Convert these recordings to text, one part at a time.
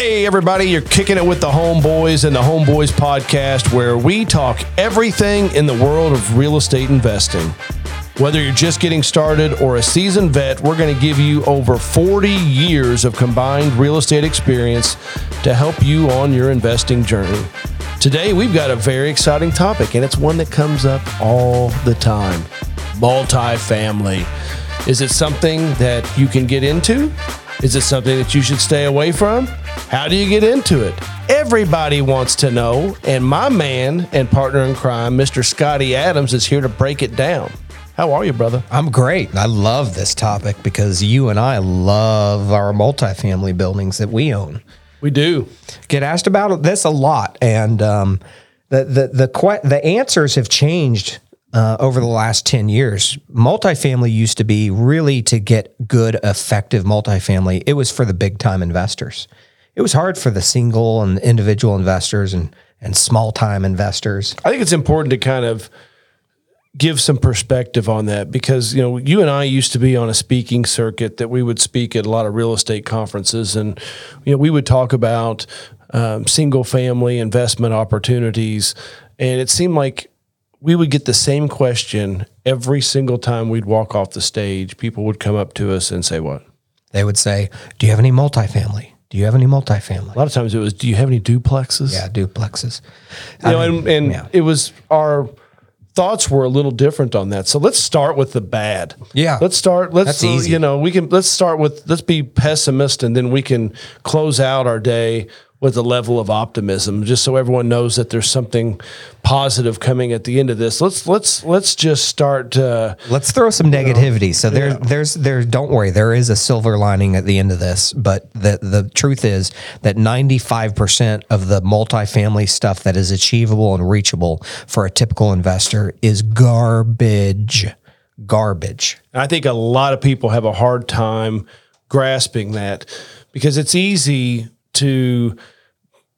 Hey, everybody, you're kicking it with the Homeboys and the Homeboys podcast, where we talk everything in the world of real estate investing. Whether you're just getting started or a seasoned vet, we're going to give you over 40 years of combined real estate experience to help you on your investing journey. Today, we've got a very exciting topic, and it's one that comes up all the time multifamily. Is it something that you can get into? Is it something that you should stay away from? How do you get into it? Everybody wants to know, and my man and partner in crime, Mr. Scotty Adams, is here to break it down. How are you, brother? I'm great. I love this topic because you and I love our multifamily buildings that we own. We do. Get asked about this a lot, and um, the the the que- the answers have changed uh, over the last 10 years. Multifamily used to be really to get good, effective multifamily, it was for the big time investors. It was hard for the single and individual investors and, and small time investors. I think it's important to kind of give some perspective on that because you know you and I used to be on a speaking circuit that we would speak at a lot of real estate conferences and you know we would talk about um, single family investment opportunities and it seemed like we would get the same question every single time we'd walk off the stage. People would come up to us and say, What? They would say, Do you have any multifamily? Do you have any multifamily? A lot of times it was, Do you have any duplexes? Yeah, duplexes. You know, and, and yeah. it was our thoughts were a little different on that. So let's start with the bad. Yeah. Let's start let's you know, we can let's start with let's be pessimist and then we can close out our day with a level of optimism, just so everyone knows that there's something positive coming at the end of this. Let's let's let's just start. Uh, let's throw some negativity. Know, so there, yeah. there's there. Don't worry, there is a silver lining at the end of this. But the the truth is that 95 percent of the multifamily stuff that is achievable and reachable for a typical investor is garbage. Garbage. I think a lot of people have a hard time grasping that because it's easy to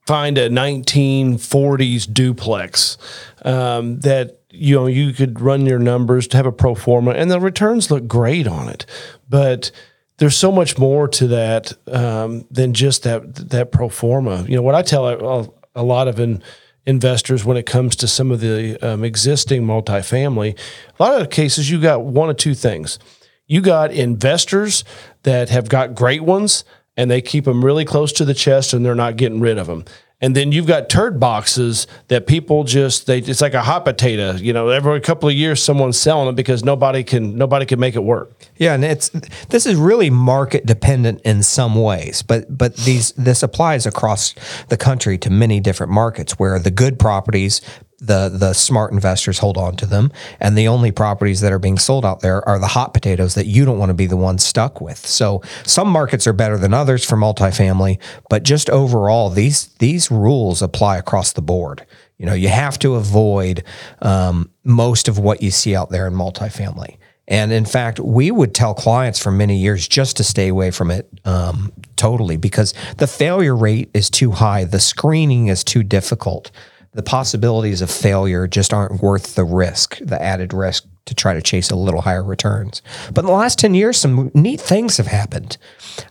find a 1940s duplex um, that you know you could run your numbers to have a pro forma and the returns look great on it. But there's so much more to that um, than just that that pro forma. You know what i tell a, a lot of in, investors when it comes to some of the um, existing multifamily a lot of cases you got one of two things. You got investors that have got great ones and they keep them really close to the chest and they're not getting rid of them. And then you've got turd boxes that people just they it's like a hot potato. You know, every couple of years someone's selling it because nobody can nobody can make it work. Yeah, and it's this is really market dependent in some ways, but but these this applies across the country to many different markets where the good properties the the smart investors hold on to them. And the only properties that are being sold out there are the hot potatoes that you don't want to be the one stuck with. So some markets are better than others for multifamily but just overall these these rules apply across the board. You know you have to avoid um, most of what you see out there in multifamily. And in fact, we would tell clients for many years just to stay away from it um, totally because the failure rate is too high. The screening is too difficult the possibilities of failure just aren't worth the risk, the added risk to try to chase a little higher returns. But in the last 10 years, some neat things have happened.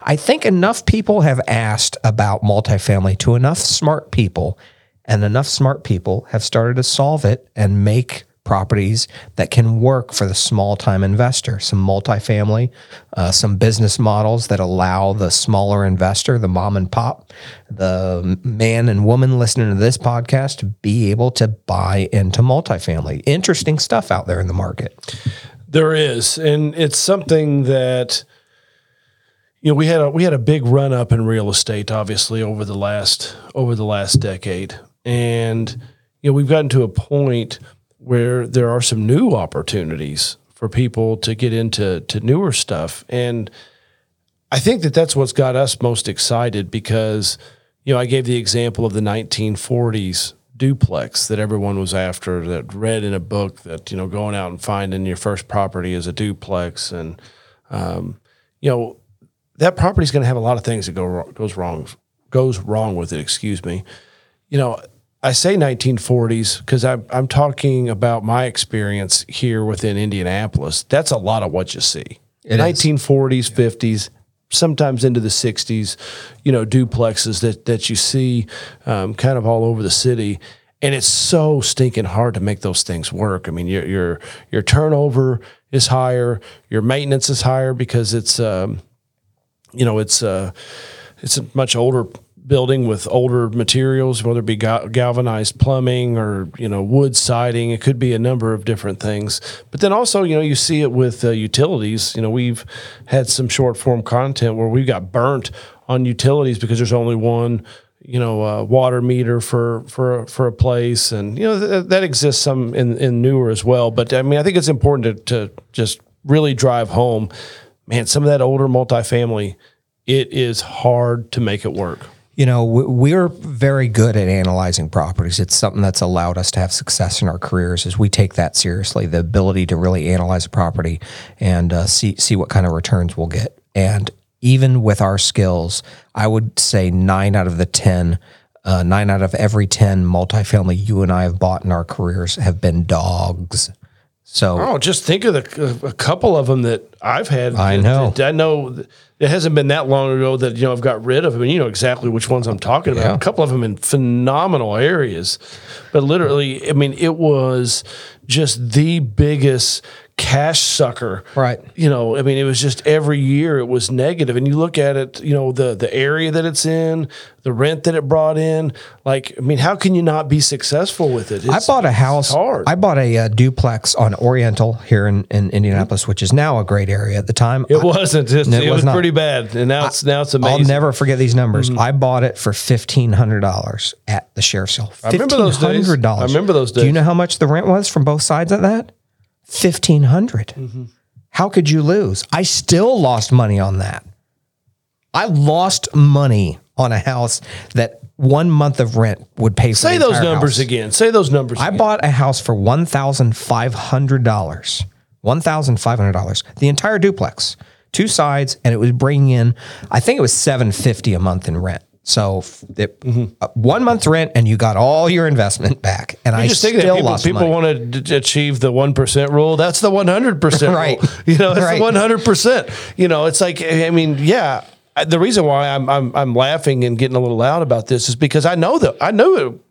I think enough people have asked about multifamily to enough smart people, and enough smart people have started to solve it and make properties that can work for the small time investor, some multifamily, uh, some business models that allow the smaller investor, the mom and pop, the man and woman listening to this podcast to be able to buy into multifamily. Interesting stuff out there in the market. There is, and it's something that you know we had a we had a big run up in real estate obviously over the last over the last decade and you know we've gotten to a point where there are some new opportunities for people to get into to newer stuff. And I think that that's what's got us most excited because you know I gave the example of the 1940s duplex that everyone was after that read in a book that you know going out and finding your first property is a duplex. And um, you know that property is going to have a lot of things that go goes wrong goes wrong with it excuse me. You know I say 1940s because I'm, I'm talking about my experience here within Indianapolis. That's a lot of what you see. It 1940s, is. 50s, sometimes into the 60s, you know, duplexes that that you see um, kind of all over the city. And it's so stinking hard to make those things work. I mean, your your your turnover is higher, your maintenance is higher because it's um, you know it's uh, it's a much older building with older materials, whether it be gal- galvanized plumbing or you know wood siding. It could be a number of different things. But then also, you know, you see it with uh, utilities. You know, we've had some short form content where we got burnt on utilities because there's only one you know uh, water meter for for for a place and you know th- that exists some in in newer as well but i mean i think it's important to, to just really drive home man some of that older multifamily it is hard to make it work You know, we- we're very good at analyzing properties. It's something that's allowed us to have success in our careers. As we take that seriously, the ability to really analyze a property and uh, see see what kind of returns we'll get. And even with our skills, I would say nine out of the ten, uh, nine out of every ten multifamily you and I have bought in our careers have been dogs. So oh just think of the a couple of them that i've had I that- know. i know it hasn't been that long ago that you know i've got rid of them and you know exactly which ones i'm talking about Yeah. a couple of them in phenomenal areas but literally i mean it was just the biggest cash sucker Right. you know i mean it was just every year it was negative. and you look at it you know the the area that it's in the rent that it brought in like i mean how can you not be successful with it I bought a house. hard I bought a uh, duplex on Oriental here in, in Indianapolis, which is now a great area. At the time, it wasn't It's- it it, was was, pretty bad and now it's now it's amazing. I'll never forget these numbers. I bought it for fifteen hundred dollars at the sheriff's sale. I remember those days. I remember those Do you know how much the rent was from both sides of that? Fifteen mm-hmm. How could you lose? I still lost money on that. I lost money on a house that one month of rent would pay for. say those numbers house. again say those numbers I again. bought a house for one thousand five hundred dollars. One thousand five hundred dollars. The entire duplex, two sides, and it was bringing in. I think it was seven fifty a month in rent. So it, uh, one month's rent, and you got all your investment back. And I You just think that people, people want to d- achieve the one percent rule. That's the one hundred percent Right. rule. You know, it's Right. the one hundred percent. You know, it's like I mean, yeah. I- The reason why I'm, I'm I'm laughing and getting a little loud about this is because I know that I know it,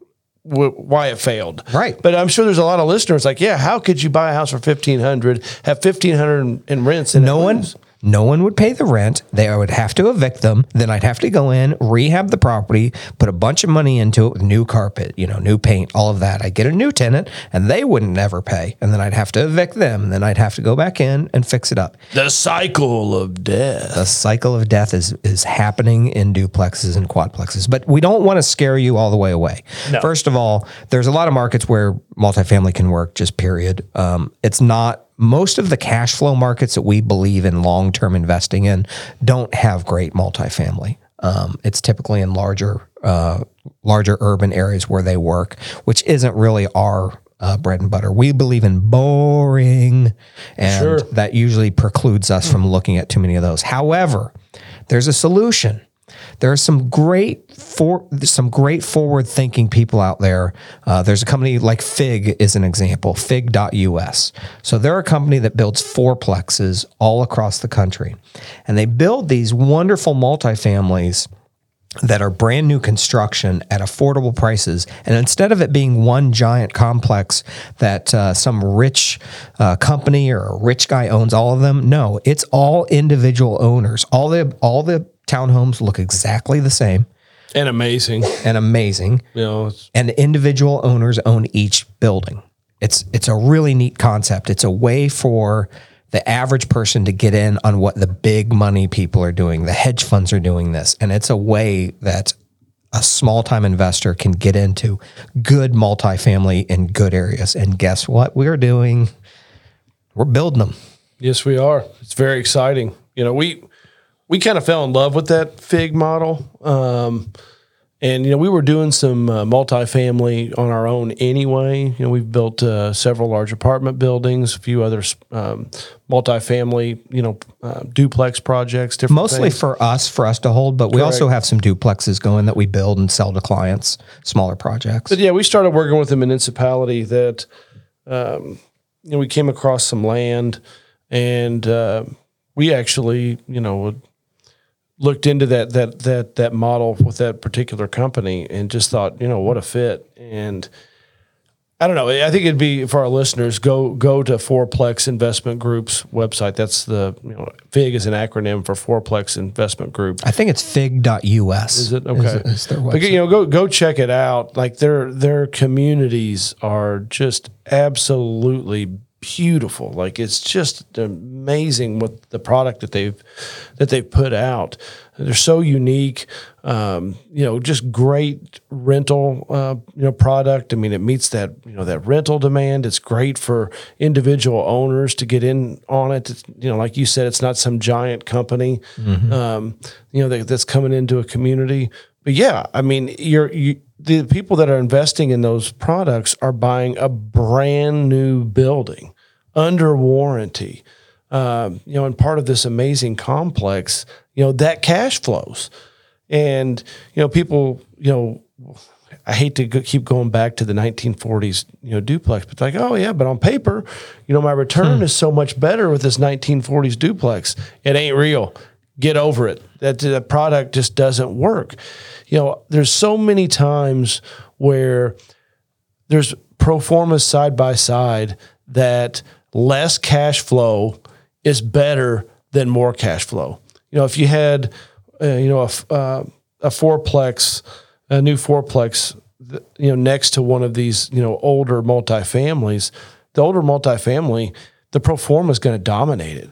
w- why it failed. Right. But I'm sure there's a lot of listeners like, yeah, how could you buy a house for fifteen hundred, have fifteen hundred in rents, and no one lose? No one would pay the rent they would have to evict them then i'd have to go in rehab the property put a bunch of money into it with new carpet you know new paint all of that i'd get a new tenant and they wouldn't ever pay and then i'd have to evict them and then i'd have to go back in and fix it up the cycle of death. the cycle of death is is happening in duplexes and quadplexes. But we don't want to scare you all the way away. First of all, there's a lot of markets where multifamily can work. Just period. Um, it's not. Most of the cash flow markets that we believe in long term investing in don't have great multifamily. Um, it's typically in larger uh, larger urban areas where they work, which isn't really our uh, bread and butter. We believe in boring, and Sure. that usually precludes us from looking at too many of those. However, there's a solution. There are some great for some great forward thinking people out there. Uh, there's a company like Fig is an example, Fig.us. So they're a company that builds fourplexes all across the country, and they build these wonderful multifamilies that are brand new construction at affordable prices. And instead of it being one giant complex that uh, some rich uh, company or a rich guy owns all of them, no, it's all individual owners. All the all the townhomes look exactly the same And amazing. and amazing. You know, And individual owners own each building. It's it's a really neat concept. It's a way for the average person to get in on what the big money people are doing. The hedge funds are doing this, and it's a way that a small time investor can get into good multifamily in good areas. And guess what we're doing? We're building them. Yes, we are. It's very exciting. You know, we we kind of fell in love with that fig model, um, and you know, we were doing some uh, multifamily on our own anyway. You know, we've built uh, several large apartment buildings, a few other um, multifamily, you know, uh, duplex projects. Different Mostly things. for us, for us to hold, but we also have some duplexes going that we build and sell to clients, smaller projects. But yeah, we started working with a municipality that, um, you know, we came across some land, and uh, we actually, you know, would looked into that that that that model with that particular company and just thought, you know, what a fit. And I don't know. I think it'd be for our listeners go go to Fourplex Investment Group's website. That's the you know FIG is an acronym for Fourplex Investment Group. I think it's fig.us. Is it okay? Is, is their But, website. you know, go go check it out. Like their their communities are just absolutely beautiful. Like it's just amazing what the product that they've that they've put out. They're so unique. Um, you know, just great rental uh, you know product. I mean, it meets that you know that rental demand. It's great for individual owners to get in on it. It's, you know, like you said, it's not some giant company. Um, you know that, that's coming into a community. But yeah, I mean, you're you, the people that are investing in those products are buying a brand new building under warranty. Um, you know, and part of this amazing complex, you know, that cash flows, and you know, people, you know, I hate to go, keep going back to the 1940s, you know, duplex, but like, oh yeah, but on paper, you know, my return is so much better with this 1940s duplex. It ain't real. Get over it. That the product just doesn't work. You know, there's so many times where there's pro formas side by side that less cash flow is better than more cash flow. You know, if you had, uh, you know, a, uh, a fourplex, a new fourplex, you know, next to one of these, you know, older multifamilies, the older multifamily, the pro forma is going to dominate it.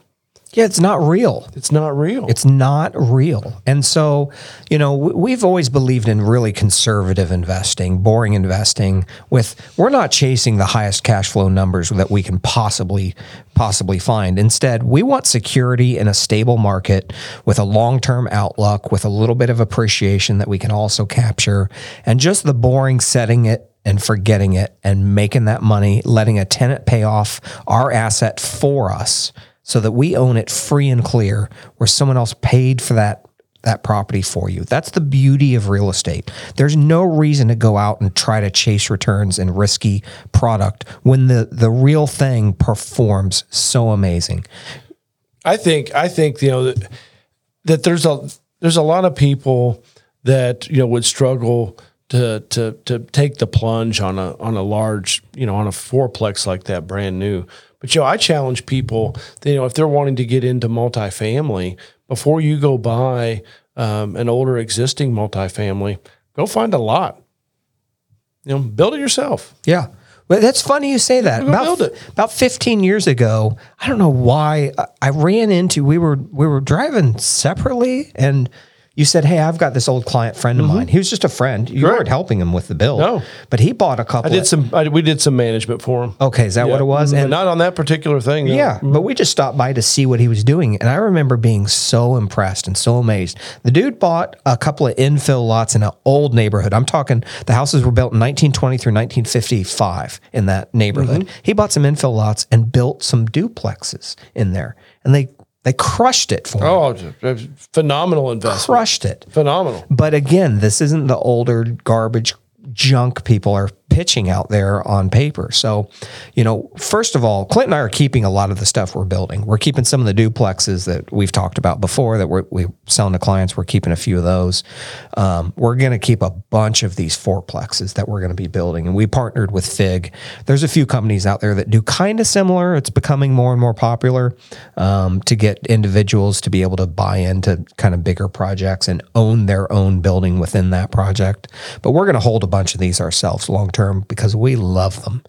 Yeah, it's not real. It's not real. It's not real. And so, you know, we've always believed in really conservative investing, boring investing with we're not chasing the highest cash flow numbers that we can possibly possibly find. Instead, we want security in a stable market with a long-term outlook with a little bit of appreciation that we can also capture and just the boring setting it and forgetting it and making that money, letting a tenant pay off our asset for us so that we own it free and clear where someone else paid for that that property for you. That's the beauty of real estate. There's no reason to go out and try to chase returns and risky product when the the real thing performs so amazing. I think I think you know that, that there's a there's a lot of people that you know would struggle to to to take the plunge on a on a large you know on a fourplex like that brand new. But you know I challenge people you know if they're wanting to get into multifamily before you go buy um, an older existing multifamily, go find a lot. You know, build it yourself. Yeah. But that's funny you say that. About, about 15 years ago, I don't know why I ran into we were we were driving separately and you said, "Hey, I've got this old client friend of mine. He was just a friend. You Great. weren't helping him with the bill. No. But he bought a couple I did of- some. I, we did some management for him. Okay, is that what it was? and And not on that particular thing. no. yeah, but we just stopped by to see what he was doing. And I remember being so impressed and so amazed. The dude bought a couple of infill lots in an old neighborhood. I'm talking the houses were built in 1920 through 1955 in that neighborhood. Mm-hmm. He bought some infill lots and built some duplexes in there. And they they crushed it for. Oh, a phenomenal investment. Crushed it. Phenomenal. But again, this isn't the older garbage junk people are pitching out there on paper. So, you know, first of all, Clint and I are keeping a lot of the stuff we're building. We're keeping some of the duplexes that we've talked about before that we're, we're selling to clients. We're keeping a few of those. Um, we're going to keep a bunch of these fourplexes that we're going to be building. And we partnered with FIG. There's a few companies out there that do kind of similar. It's becoming more and more popular um, to get individuals to be able to buy into kind of bigger projects and own their own building within that project. But we're going to hold a bunch of these ourselves long term because we love them.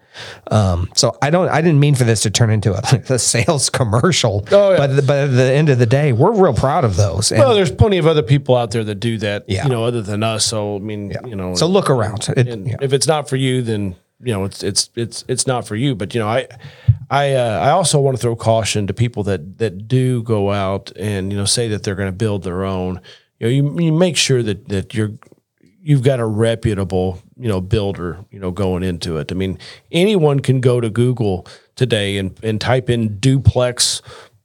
Um, so I don't. I didn't mean for this to turn into a, a sales commercial. Oh, yeah. But but at the end of the day, we're real proud of those. And Well, there's plenty of other people out there that do that. Yeah. You know, other than us. So I mean, you know, so look around. It- yeah. if it's not for you, then you know it's it's it's it's not for you. But you know, I I uh, I also want to throw caution to people that that do go out and you know say that they're going to build their own. You know, you, you make sure that that you're you've got a reputable you know builder you know going into it. I mean, anyone can go to Google today and and type in duplex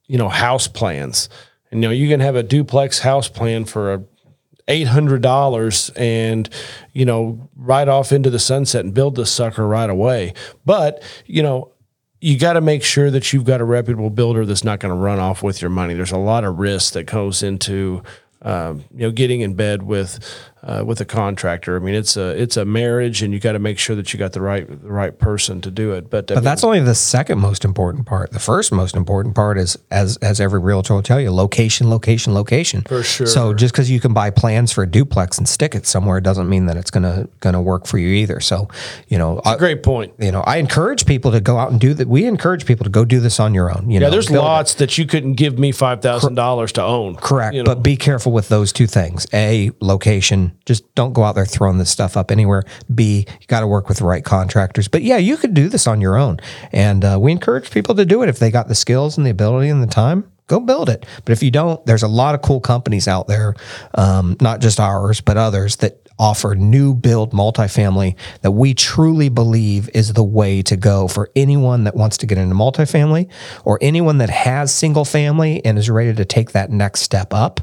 you know house plans. And you know, you can have a duplex house plan for a eight hundred dollars and you know right off into the sunset and build this sucker right away. But you know you got to make sure that you've got a reputable builder that's not going to run off with your money. There's a lot of risk that goes into um, you know, getting in bed with uh, with a contractor. I mean, it's a it's a marriage, and you got to make sure that you got the right the right person to do it. But, but that's only the second most important part. The first most important part is, as as every realtor will tell you, location, location, location. For sure. So just because you can buy plans for a duplex and stick it somewhere doesn't mean that it's gonna gonna work for you either. So, you know, I, great point. you know, I encourage people to go out and do that. We encourage people to go do this on your own. You know, Yeah, there's build it. lots that you couldn't give me five thousand dollars to own. Correct. You know? But be careful with those two things. A, location. Just don't go out there throwing this stuff up anywhere. B, you got to work with the right contractors. But yeah, you could do this on your own. And uh, we encourage people to do it if they got the skills and the ability and the time. Go build it. But if you don't, there's a lot of cool companies out there, um, not just ours, but others that offer new build multifamily that we truly believe is the way to go for anyone that wants to get into multifamily or anyone that has single family and is ready to take that next step up.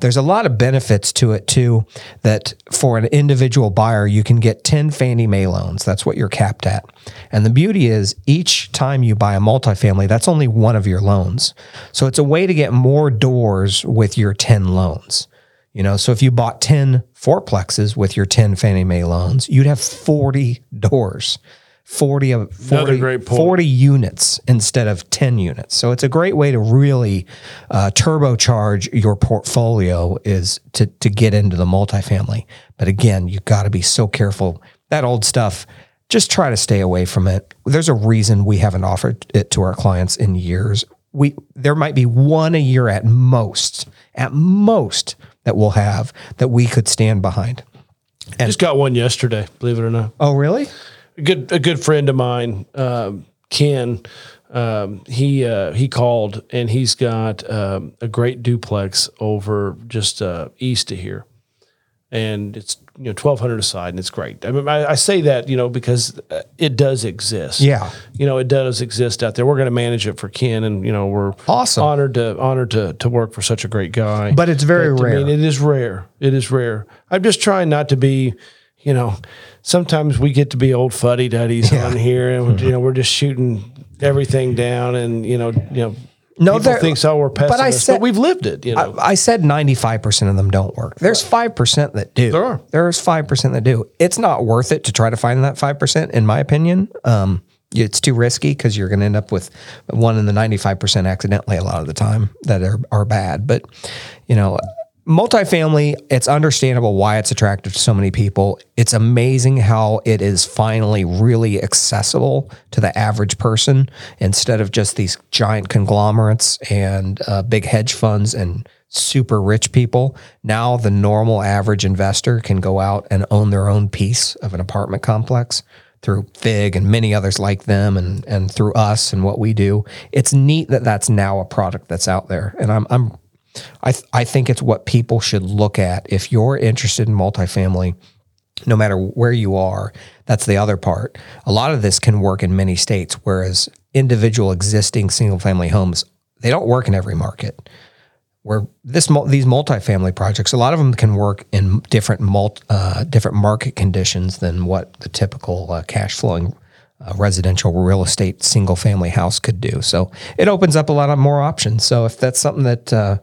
There's a lot of benefits to it too that for an individual buyer, you can get 10 Fannie Mae loans. That's what you're capped at. And the beauty is each time you buy a multifamily, that's only one of your loans. So it's a way to get more doors with your 10 loans. You know, so if you bought 10 fourplexes with your 10 Fannie Mae loans, you'd have 40 doors. 40 of 40, great 40 units instead of 10 units. So it's a great way to really uh, turbocharge your portfolio is to to get into the multifamily. But again, you've got to be so careful. That old stuff, just try to stay away from it. There's a reason we haven't offered it to our clients in years. We there might be one a year at most, at most that we'll have that we could stand behind. And, Just got one yesterday. Believe it or not. Oh, really? A good a good friend of mine, um, Ken. Um, he uh, he called and he's got um, a great duplex over just uh, east of here, and it's you know twelve hundred a side, and it's great. I mean, I, I say that you know because uh, it does exist. Yeah. you know it does exist out there. We're going to manage it for Ken, and you know we're Awesome. honored to honored to to work for such a great guy. But it's very I rare. mean, it is rare. It is rare. I'm just trying not to be, you know, sometimes we get to be old fuddy duddies on here, and you know, we're just shooting everything down, and you know, you know, No, people think so. We're but I pessimists, but, said- we've lived it. You know, I, I said 95% of them don't work. There's 5% that do. There are. There's 5% that do. It's not worth it to try to find that 5%, in my opinion. Um, it's too risky because you're going to end up with one in the 95% accidentally a lot of the time that are, are bad. But, you know, multifamily, it's understandable why it's attractive to so many people. It's amazing how it is finally really accessible to the average person instead of just these giant conglomerates and uh, big hedge funds and super rich people. Now, the normal average investor can go out and own their own piece of an apartment complex through Fig and many others like them and and through us and what we do. It's neat that that's now a product that's out there. And I'm I'm I th- I think it's what people should look at if you're interested in multifamily no matter where you are. That's the other part. A lot of this can work in many states whereas individual existing single family homes they don't work in every market where this these multifamily projects, a lot of them can work in different mul- uh, different market conditions than what the typical uh, cash flowing uh, residential real estate single family house could do. So it opens up a lot of more options. So if that's something that uh,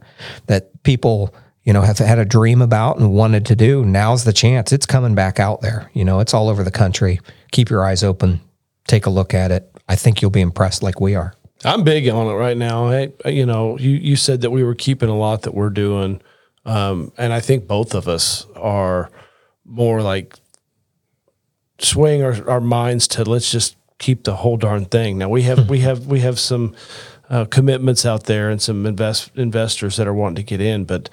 that people you know have had a dream about and wanted to do, now's the chance. It's coming back out there. You know, it's all over the country. Keep your eyes open. Take a look at it. I think you'll be impressed like we are. I'm big on it right now. Hey, you know, you you said that we were keeping a lot that we're doing, um, and I think both of us are more like swaying our, our minds to let's just keep the whole darn thing. Now we have we have we have some uh, commitments out there and some invest investors that are wanting to get in, but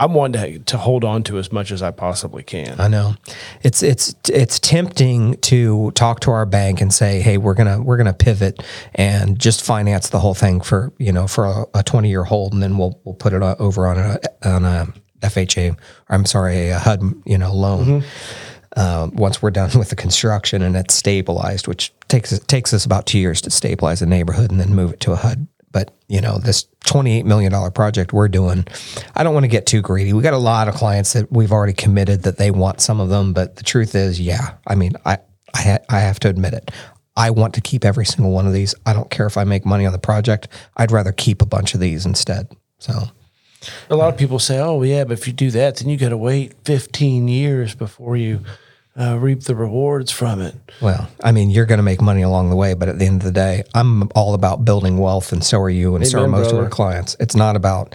I'm wanting to to hold on to as much as I possibly can. I know. It's it's it's tempting to talk to our bank and say, "Hey, we're gonna we're gonna pivot and just finance the whole thing for you know for a, 20 year hold, and then we'll we'll put it over on a on a FHA. Or I'm sorry, a HUD you know loan. Uh, once we're done with the construction and it's stabilized, which takes takes us about two years to stabilize the neighborhood and then move it to a HUD. But you know, this twenty-eight million dollar project we're doing, I don't want to get too greedy. We got a lot of clients that we've already committed that they want some of them, but the truth is, yeah, I mean, I I, ha- I have to admit it. I want to keep every single one of these. I don't care if I make money on the project. I'd rather keep a bunch of these instead. So A lot of people say, "Oh, yeah, but if you do that, then you got to wait 15 years before you uh, reap the rewards from it." Well, I mean, you're going to make money along the way, but at the end of the day, I'm all about building wealth, and so are you, and so are Amen, most of our clients. It's not about.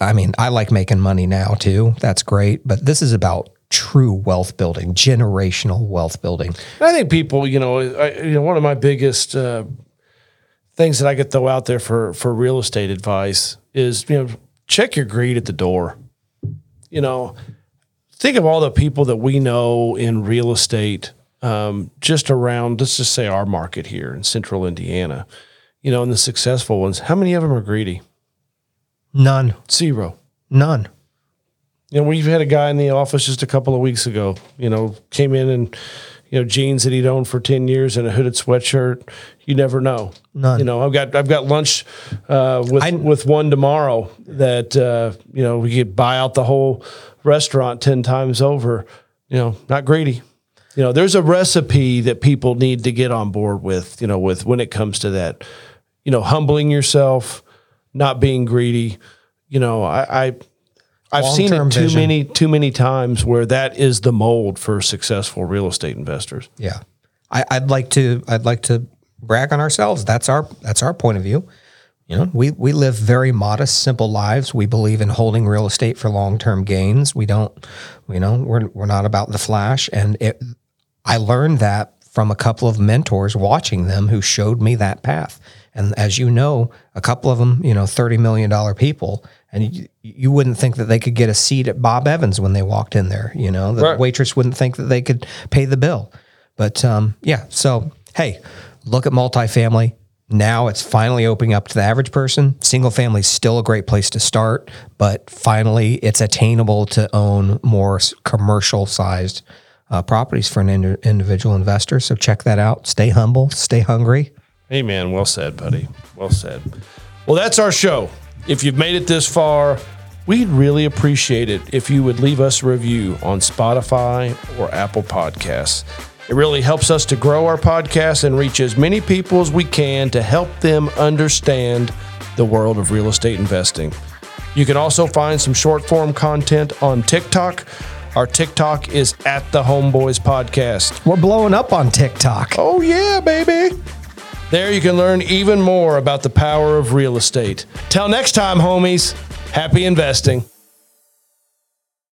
I mean, I like making money now too. That's great, but this is about true wealth building, generational wealth building. I think people, you know, I, you know, one of my biggest uh, things that I could throw out there for for real estate advice is, you know, check your greed at the door. You know, think of all the people that we know in real estate, um, just around, let's just say our market here in Central Indiana. You know, and the successful ones. How many of them are greedy? None, Zero. none. You know, we've had a guy in the office just a couple of weeks ago, you know, came in and, you know, jeans that he'd owned for 10 years and a hooded sweatshirt. You never know. None. You know, I've got, I've got lunch, uh, with, I- with one tomorrow that, uh, you know, we could buy out the whole restaurant 10 times over, you know, not greedy. You know, there's a recipe that people need to get on board with, you know, with when it comes to that, you know, humbling yourself, not being greedy. You know, I, I I've seen it too vision. many too many times where that is the mold for successful real estate investors. Yeah, I, I'd like to. I'd like to brag on ourselves. That's our. That's our point of view. You know, we we live very modest, simple lives. We believe in holding real estate for long term gains. We don't. You know, we're we're not about the flash. And it, I learned that from a couple of mentors watching them who showed me that path. And as you know, a couple of them, you know, thirty million dollar people, and you, you wouldn't think that they could get a seat at Bob Evans when they walked in there. You know, the Right. waitress wouldn't think that they could pay the bill. But um, yeah, so hey, look at multifamily. Now it's finally opening up to the average person. Single family is still a great place to start, but finally it's attainable to own more commercial sized uh, properties for an indi- individual investor. So check that out. Stay humble, stay hungry. Hey man, well said, buddy. Well said. Well, that's our show. If you've made it this far, we'd really appreciate it if you would leave us a review on Spotify or Apple Podcasts. It really helps us to grow our podcast and reach as many people as we can to help them understand the world of real estate investing. You can also find some short form content on TikTok. Our TikTok is at the Homeboys Podcast. We're blowing up on TikTok. Oh, yeah, baby. There you can learn even more about the power of real estate. Till next time, homies, happy investing.